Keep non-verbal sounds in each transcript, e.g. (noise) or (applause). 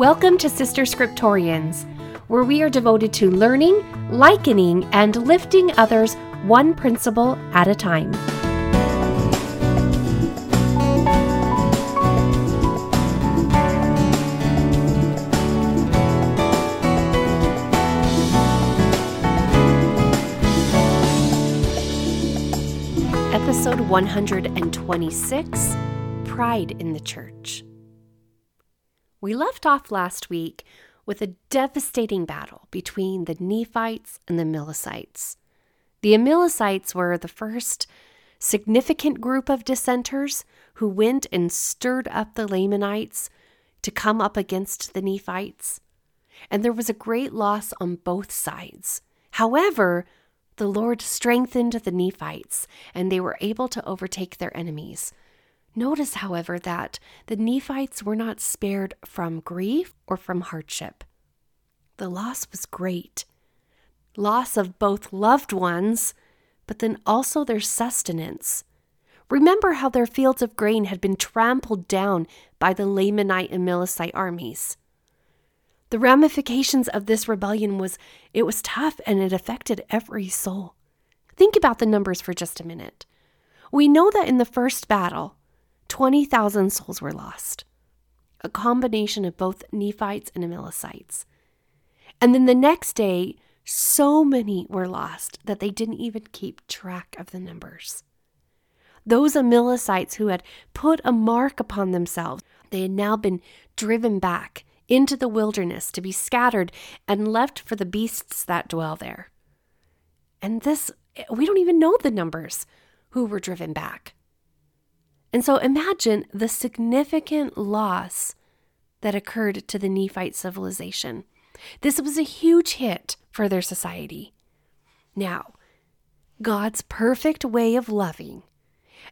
Welcome to Sister Scriptorians, where we are devoted to learning, likening, and lifting others one principle at a time. Episode 126 Pride in the Church. We left off last week with a devastating battle between the Nephites and the Amalekites. The Amalekites were the first significant group of dissenters who went and stirred up the Lamanites to come up against the Nephites. And there was a great loss on both sides. However, the Lord strengthened the Nephites, and they were able to overtake their enemies. Notice, however, that the Nephites were not spared from grief or from hardship. The loss was great loss of both loved ones, but then also their sustenance. Remember how their fields of grain had been trampled down by the Lamanite and Amalekite armies. The ramifications of this rebellion was it was tough and it affected every soul. Think about the numbers for just a minute. We know that in the first battle, 20,000 souls were lost, a combination of both Nephites and Amalekites. And then the next day, so many were lost that they didn't even keep track of the numbers. Those Amalekites who had put a mark upon themselves, they had now been driven back into the wilderness to be scattered and left for the beasts that dwell there. And this, we don't even know the numbers who were driven back. And so imagine the significant loss that occurred to the Nephite civilization. This was a huge hit for their society. Now, God's perfect way of loving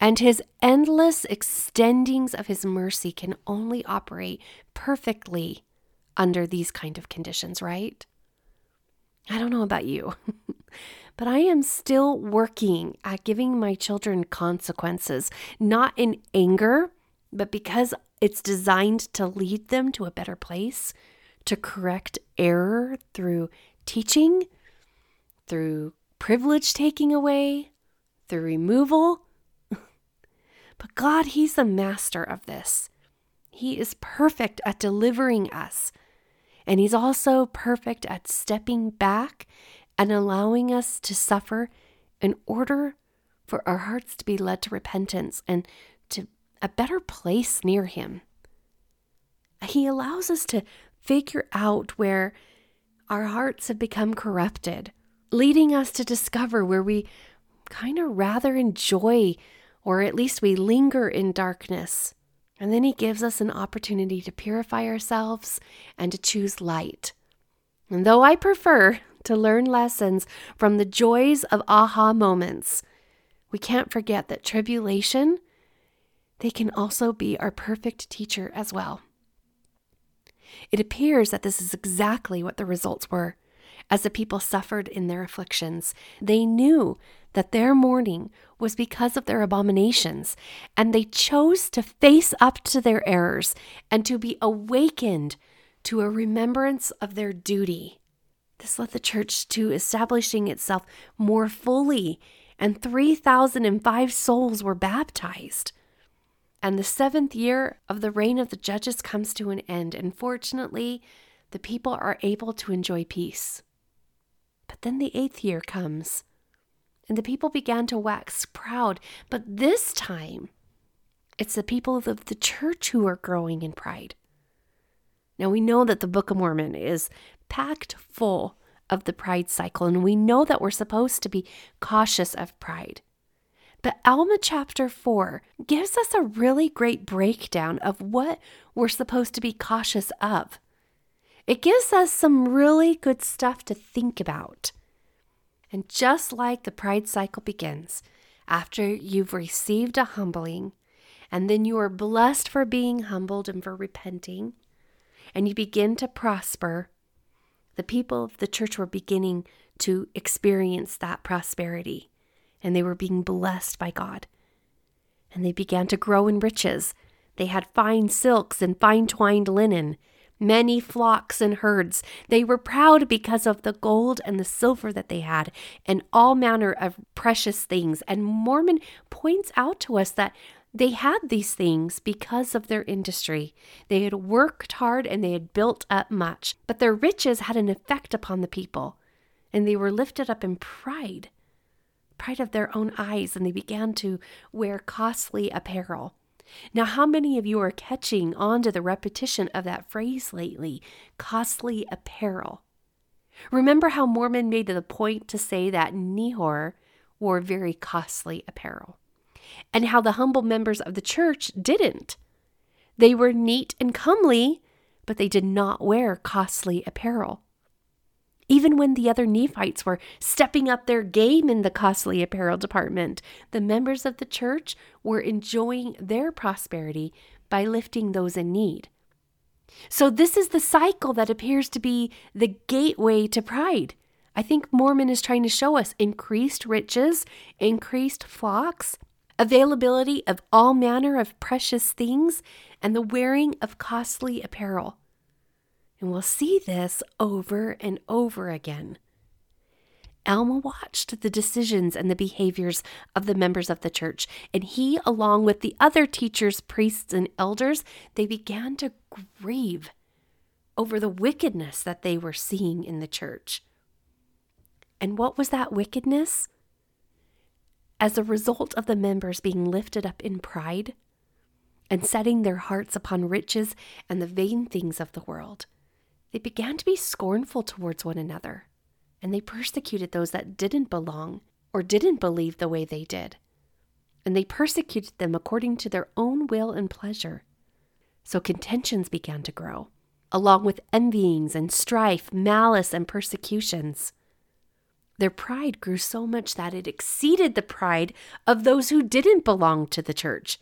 and his endless extendings of his mercy can only operate perfectly under these kind of conditions, right? I don't know about you. (laughs) But I am still working at giving my children consequences, not in anger, but because it's designed to lead them to a better place, to correct error through teaching, through privilege taking away, through removal. (laughs) but God, He's the master of this. He is perfect at delivering us. And He's also perfect at stepping back and allowing us to suffer in order for our hearts to be led to repentance and to a better place near Him. He allows us to figure out where our hearts have become corrupted, leading us to discover where we kind of rather enjoy or at least we linger in darkness. And then He gives us an opportunity to purify ourselves and to choose light. And though I prefer to learn lessons from the joys of aha moments. We can't forget that tribulation, they can also be our perfect teacher as well. It appears that this is exactly what the results were. As the people suffered in their afflictions, they knew that their mourning was because of their abominations, and they chose to face up to their errors and to be awakened to a remembrance of their duty. This led the church to establishing itself more fully, and 3,005 souls were baptized. And the seventh year of the reign of the judges comes to an end, and fortunately, the people are able to enjoy peace. But then the eighth year comes, and the people began to wax proud. But this time, it's the people of the church who are growing in pride. Now, we know that the Book of Mormon is packed full of the pride cycle, and we know that we're supposed to be cautious of pride. But Alma chapter 4 gives us a really great breakdown of what we're supposed to be cautious of. It gives us some really good stuff to think about. And just like the pride cycle begins, after you've received a humbling, and then you are blessed for being humbled and for repenting, and you begin to prosper, the people of the church were beginning to experience that prosperity and they were being blessed by God. And they began to grow in riches. They had fine silks and fine twined linen. Many flocks and herds. They were proud because of the gold and the silver that they had, and all manner of precious things. And Mormon points out to us that they had these things because of their industry. They had worked hard and they had built up much, but their riches had an effect upon the people, and they were lifted up in pride pride of their own eyes, and they began to wear costly apparel. Now, how many of you are catching on to the repetition of that phrase lately? Costly apparel. Remember how Mormon made the point to say that Nehor wore very costly apparel, and how the humble members of the church didn't. They were neat and comely, but they did not wear costly apparel. Even when the other Nephites were stepping up their game in the costly apparel department, the members of the church were enjoying their prosperity by lifting those in need. So, this is the cycle that appears to be the gateway to pride. I think Mormon is trying to show us increased riches, increased flocks, availability of all manner of precious things, and the wearing of costly apparel. And we'll see this over and over again. Alma watched the decisions and the behaviors of the members of the church, and he, along with the other teachers, priests, and elders, they began to grieve over the wickedness that they were seeing in the church. And what was that wickedness? As a result of the members being lifted up in pride and setting their hearts upon riches and the vain things of the world, they began to be scornful towards one another, and they persecuted those that didn't belong or didn't believe the way they did. And they persecuted them according to their own will and pleasure. So contentions began to grow, along with envyings and strife, malice and persecutions. Their pride grew so much that it exceeded the pride of those who didn't belong to the church.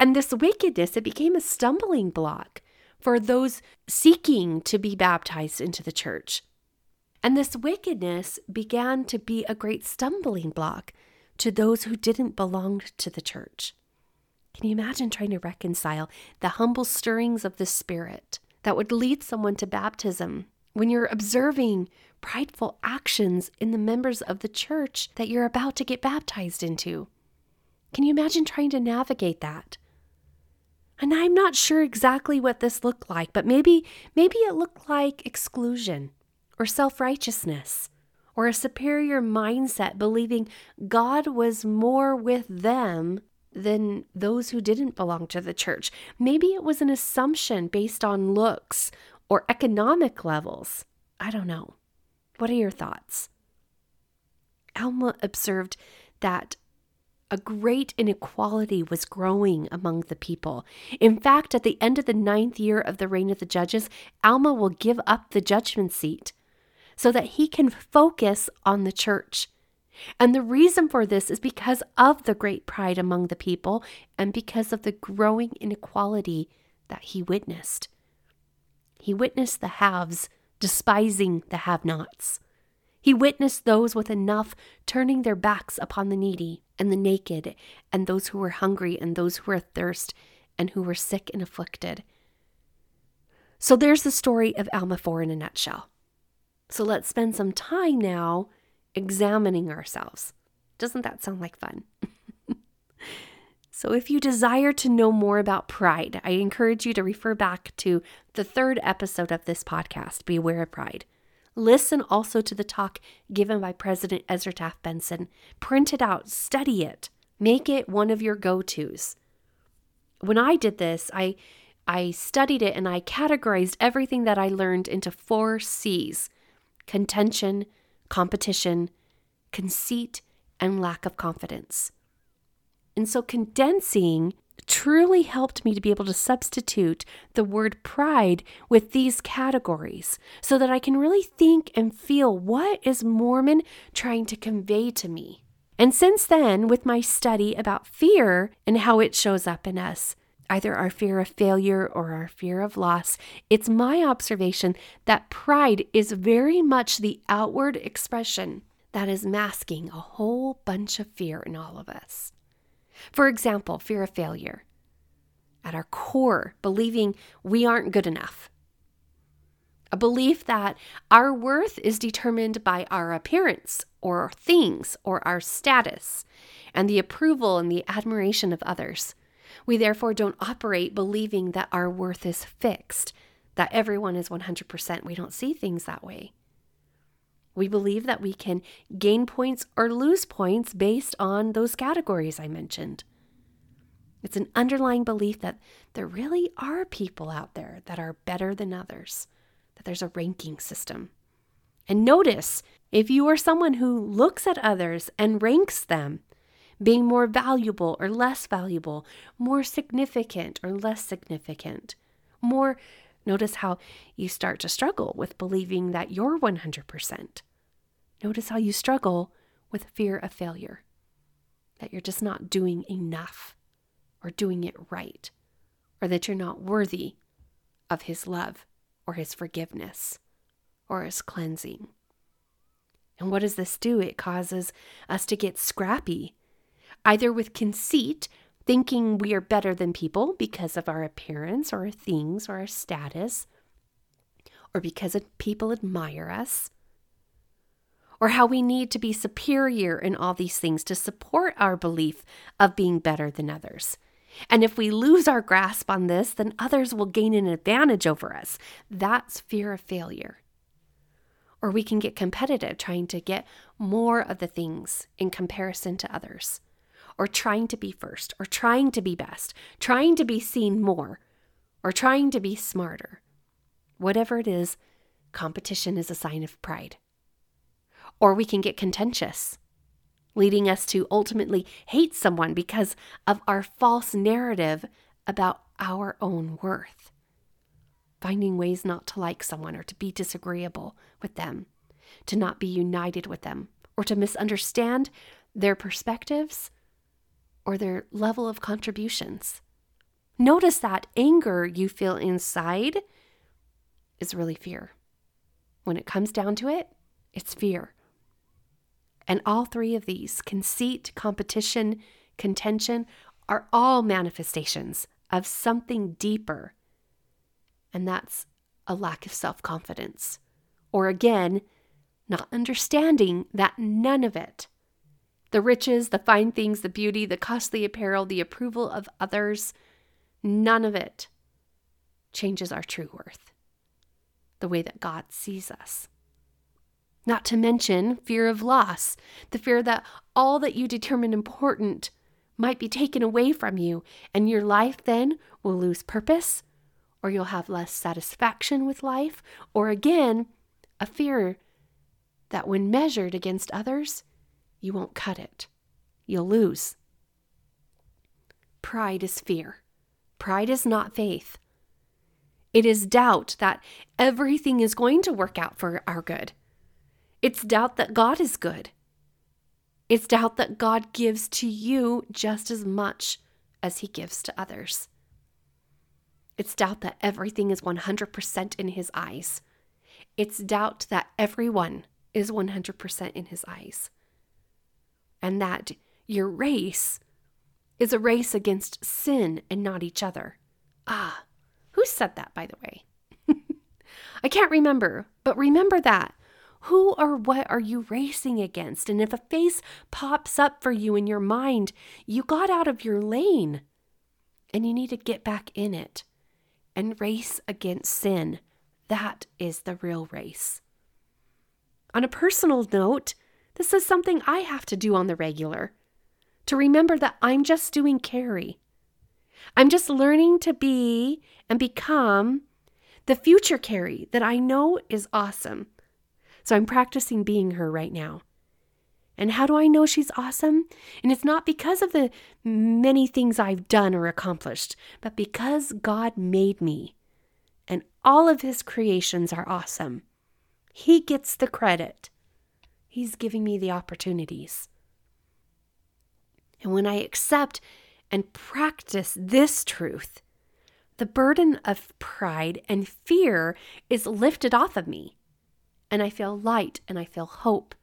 And this wickedness, it became a stumbling block for those seeking to be baptized into the church. And this wickedness began to be a great stumbling block to those who didn't belong to the church. Can you imagine trying to reconcile the humble stirrings of the Spirit that would lead someone to baptism when you're observing prideful actions in the members of the church that you're about to get baptized into? Can you imagine trying to navigate that? And I'm not sure exactly what this looked like, but maybe maybe it looked like exclusion or self-righteousness or a superior mindset believing God was more with them than those who didn't belong to the church. Maybe it was an assumption based on looks or economic levels. I don't know. What are your thoughts? Alma observed that a great inequality was growing among the people. In fact, at the end of the ninth year of the reign of the judges, Alma will give up the judgment seat so that he can focus on the church. And the reason for this is because of the great pride among the people and because of the growing inequality that he witnessed. He witnessed the haves despising the have nots. He witnessed those with enough turning their backs upon the needy and the naked, and those who were hungry, and those who were thirst, and who were sick and afflicted. So there's the story of Alma 4 in a nutshell. So let's spend some time now examining ourselves. Doesn't that sound like fun? (laughs) so, if you desire to know more about pride, I encourage you to refer back to the third episode of this podcast, Beware of Pride. Listen also to the talk given by President Ezra Taft Benson. Print it out, study it, make it one of your go tos. When I did this, I, I studied it and I categorized everything that I learned into four C's contention, competition, conceit, and lack of confidence. And so condensing truly helped me to be able to substitute the word pride with these categories so that I can really think and feel what is Mormon trying to convey to me. And since then, with my study about fear and how it shows up in us, either our fear of failure or our fear of loss, it's my observation that pride is very much the outward expression that is masking a whole bunch of fear in all of us. For example, fear of failure. At our core, believing we aren't good enough. a belief that our worth is determined by our appearance or things or our status and the approval and the admiration of others. We therefore don't operate believing that our worth is fixed, that everyone is 100%. We don't see things that way. We believe that we can gain points or lose points based on those categories I mentioned. It's an underlying belief that there really are people out there that are better than others that there's a ranking system. And notice if you are someone who looks at others and ranks them, being more valuable or less valuable, more significant or less significant, more, notice how you start to struggle with believing that you're 100%. Notice how you struggle with fear of failure, that you're just not doing enough or doing it right, or that you're not worthy of His love or his forgiveness or his cleansing. And what does this do? It causes us to get scrappy, either with conceit, thinking we are better than people because of our appearance or our things or our status, or because people admire us, or how we need to be superior in all these things to support our belief of being better than others. And if we lose our grasp on this, then others will gain an advantage over us. That's fear of failure. Or we can get competitive, trying to get more of the things in comparison to others, or trying to be first, or trying to be best, trying to be seen more, or trying to be smarter. Whatever it is, competition is a sign of pride. Or we can get contentious leading us to ultimately hate someone because of our false narrative about our own worth. Finding ways not to like someone or to be disagreeable with them, to not be united with them, or to misunderstand their perspectives or their level of contributions. Notice that anger you feel inside is really fear. When it comes down to it, it's fear. And all three of these conceit, competition, contention are all manifestations of something deeper. And that's a lack of self confidence. Or again, not understanding that none of it the riches, the fine things, the beauty, the costly apparel, the approval of others none of it changes our true worth, the way that God sees us. Not to mention fear of loss, the fear that all that you determine important might be taken away from you, and your life then will lose purpose, or you'll have less satisfaction with life, or again, a fear that when measured against others, you won't cut it. You'll lose. Pride is fear. Pride is not faith. It is doubt that everything is going to work out for our good it's doubt that God is good. It's doubt that God gives to you just as much as he gives to others. It's doubt that everything is 100% in his eyes. It's doubt that everyone is 100% in his eyes. And that your race is a race against sin and not each other. Ah, who said that, by the way? (laughs) I can't remember, but remember that. Who or what are you racing against? And if a face pops up for you in your mind, you got out of your lane and you need to get back in it and race against sin. That is the real race. On a personal note, this is something I have to do on the regular to remember that I'm just doing Carrie. I'm just learning to be and become the future Carrie that I know is awesome so I'm practicing being her right now. And how do I know she's awesome? And it's not because of the many things I've done or accomplished, but because God made me. And all of his creations are awesome. He gets the credit. He's giving me the opportunities. And when I accept and practice this truth, the burden of pride and fear is lifted off of me and I feel light and I feel hope.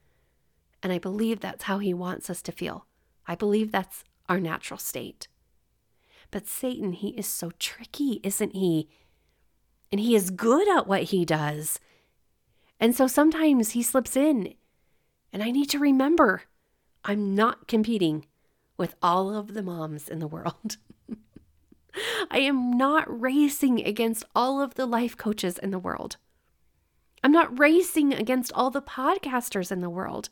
And I believe that's how He wants us to feel. I believe that's our natural state. But Satan, he is so tricky, isn't he? and he is good at what he does. And so sometimes he slips in, and I need to remember I'm not competing with all of the moms in the world. (laughs) I am not racing against all of the life coaches in the world. I'm not racing against all the podcasters in the world.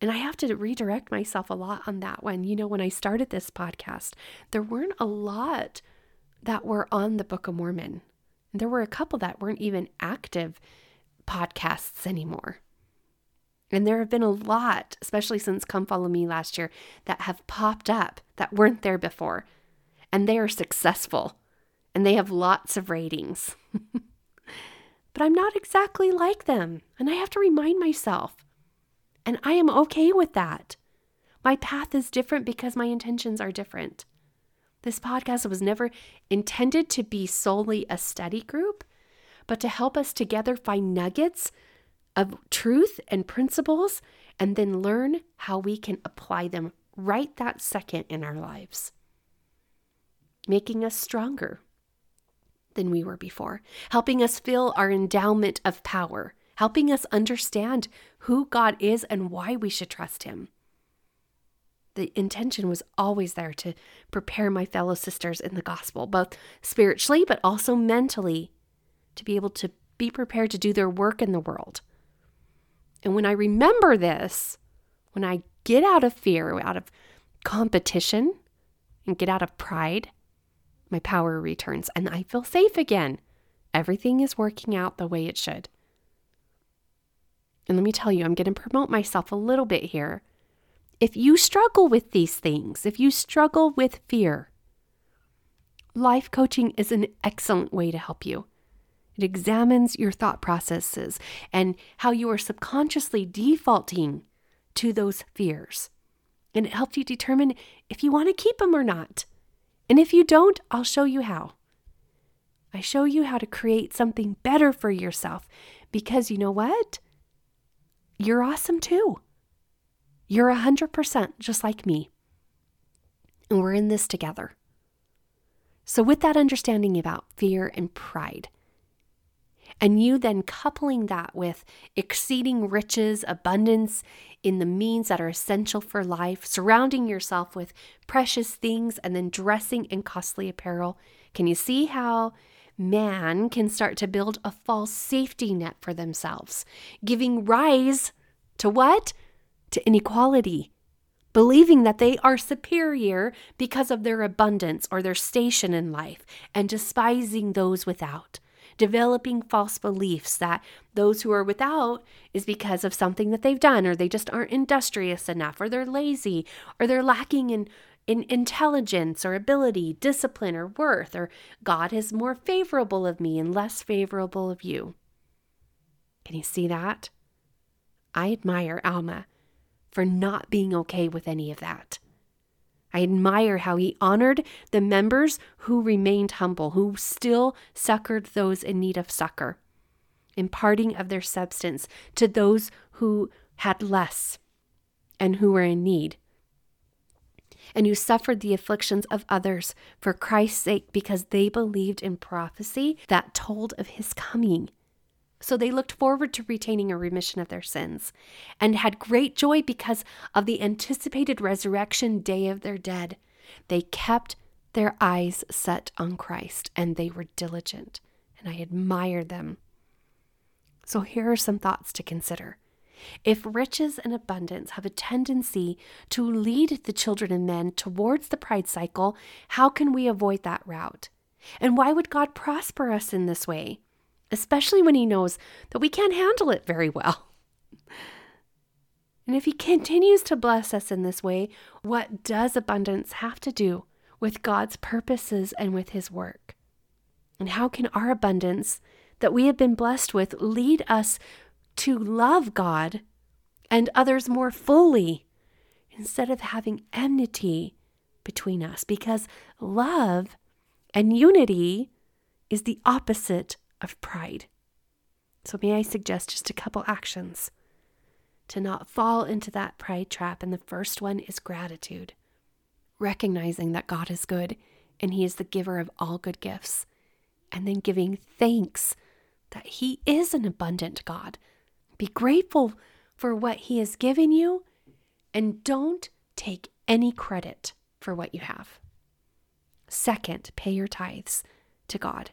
And I have to redirect myself a lot on that one. You know, when I started this podcast, there weren't a lot that were on the Book of Mormon. And there were a couple that weren't even active podcasts anymore. And there have been a lot, especially since Come Follow Me last year, that have popped up that weren't there before. And they are successful and they have lots of ratings. (laughs) but I'm not exactly like them. And I have to remind myself. And I am okay with that. My path is different because my intentions are different. This podcast was never intended to be solely a study group, but to help us together find nuggets of truth and principles and then learn how we can apply them right that second in our lives, making us stronger than we were before, helping us feel our endowment of power, helping us understand who God is and why we should trust Him. The intention was always there to prepare my fellow sisters in the gospel, both spiritually but also mentally, to be able to be prepared to do their work in the world and when I remember this, when I get out of fear, out of competition, and get out of pride, my power returns and I feel safe again. Everything is working out the way it should. And let me tell you, I'm going to promote myself a little bit here. If you struggle with these things, if you struggle with fear, life coaching is an excellent way to help you. It examines your thought processes and how you are subconsciously defaulting to those fears. And it helps you determine if you want to keep them or not. And if you don't, I'll show you how. I show you how to create something better for yourself because you know what? You're awesome too. You're 100% just like me. And we're in this together. So, with that understanding about fear and pride, and you then coupling that with exceeding riches, abundance in the means that are essential for life, surrounding yourself with precious things, and then dressing in costly apparel. Can you see how man can start to build a false safety net for themselves, giving rise to what? To inequality. Believing that they are superior because of their abundance or their station in life, and despising those without developing false beliefs that those who are without is because of something that they've done, or they just aren't industrious enough, or they're lazy, or they're lacking in, in intelligence or ability, discipline or worth, or God is more favorable of me and less favorable of you. Can you see that? I admire Alma for not being okay with any of that. I admire how he honored the members who remained humble, who still succored those in need of succor, imparting of their substance to those who had less and who were in need, and who suffered the afflictions of others for Christ's sake because they believed in prophecy that told of his coming. So they looked forward to retaining a remission of their sins and had great joy because of the anticipated resurrection day of their dead. They kept their eyes set on Christ and they were diligent, and I admired them. So here are some thoughts to consider. If riches and abundance have a tendency to lead the children of men towards the pride cycle, how can we avoid that route? And why would God prosper us in this way? Especially when he knows that we can't handle it very well. And if he continues to bless us in this way, what does abundance have to do with God's purposes and with his work? And how can our abundance that we have been blessed with lead us to love God and others more fully instead of having enmity between us? Because love and unity is the opposite of pride. So, may I suggest just a couple actions to not fall into that pride trap? And the first one is gratitude, recognizing that God is good and He is the giver of all good gifts. and then giving thanks that He is an abundant God. Be grateful for what He has given you and don't take any credit for what you have. Second, pay your tithes to God.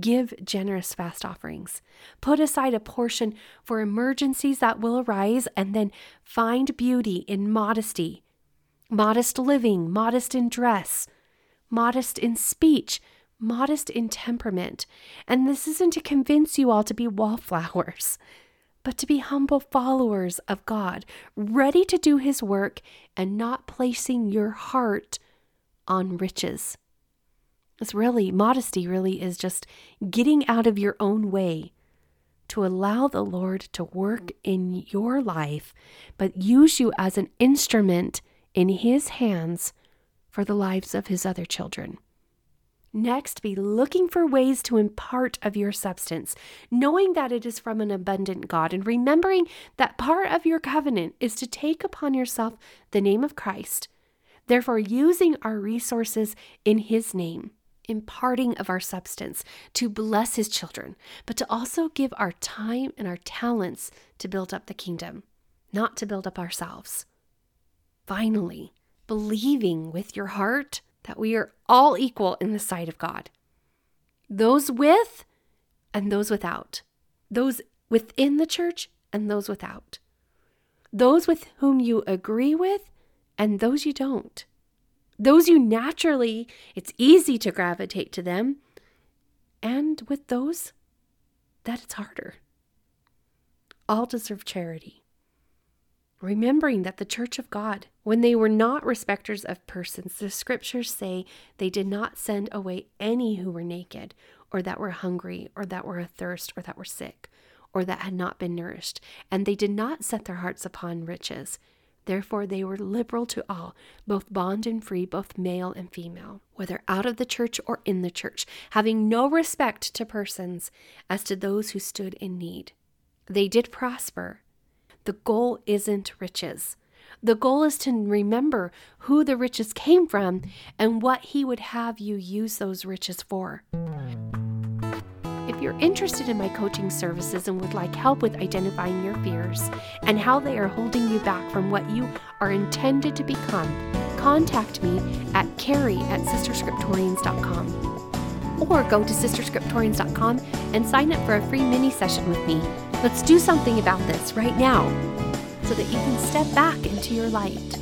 Give generous fast offerings. Put aside a portion for emergencies that will arise and then find beauty in modesty. Modest living, modest in dress, modest in speech, modest in temperament. And this isn't to convince you all to be wallflowers, but to be humble followers of God, ready to do His work and not placing your heart on riches. It's really, modesty really is just getting out of your own way to allow the Lord to work in your life, but use you as an instrument in His hands for the lives of His other children. Next, be looking for ways to impart of your substance, knowing that it is from an abundant God, and remembering that part of your covenant is to take upon yourself the name of Christ, therefore, using our resources in His name imparting of our substance to bless his children, but to also give our time and our talents to build up the kingdom, not to build up ourselves. Finally, believing with your heart that we are all equal in the sight of God. Those with and those without. Those within the church and those without. Those with whom you agree with and those you don't. Those you naturally, it's easy to gravitate to them. And with those, that it's harder. All deserve charity. Remembering that the church of God, when they were not respecters of persons, the scriptures say they did not send away any who were naked, or that were hungry, or that were athirst, or that were sick, or that had not been nourished. And they did not set their hearts upon riches. Therefore, they were liberal to all, both bond and free, both male and female, whether out of the church or in the church, having no respect to persons as to those who stood in need. They did prosper. The goal isn't riches. The goal is to remember who the riches came from and what He would have you use those riches for. You're interested in my coaching services and would like help with identifying your fears and how they are holding you back from what you are intended to become, contact me at carrie at sisterscriptorians.com. Or go to sisterscriptorians.com and sign up for a free mini session with me. Let's do something about this right now so that you can step back into your light.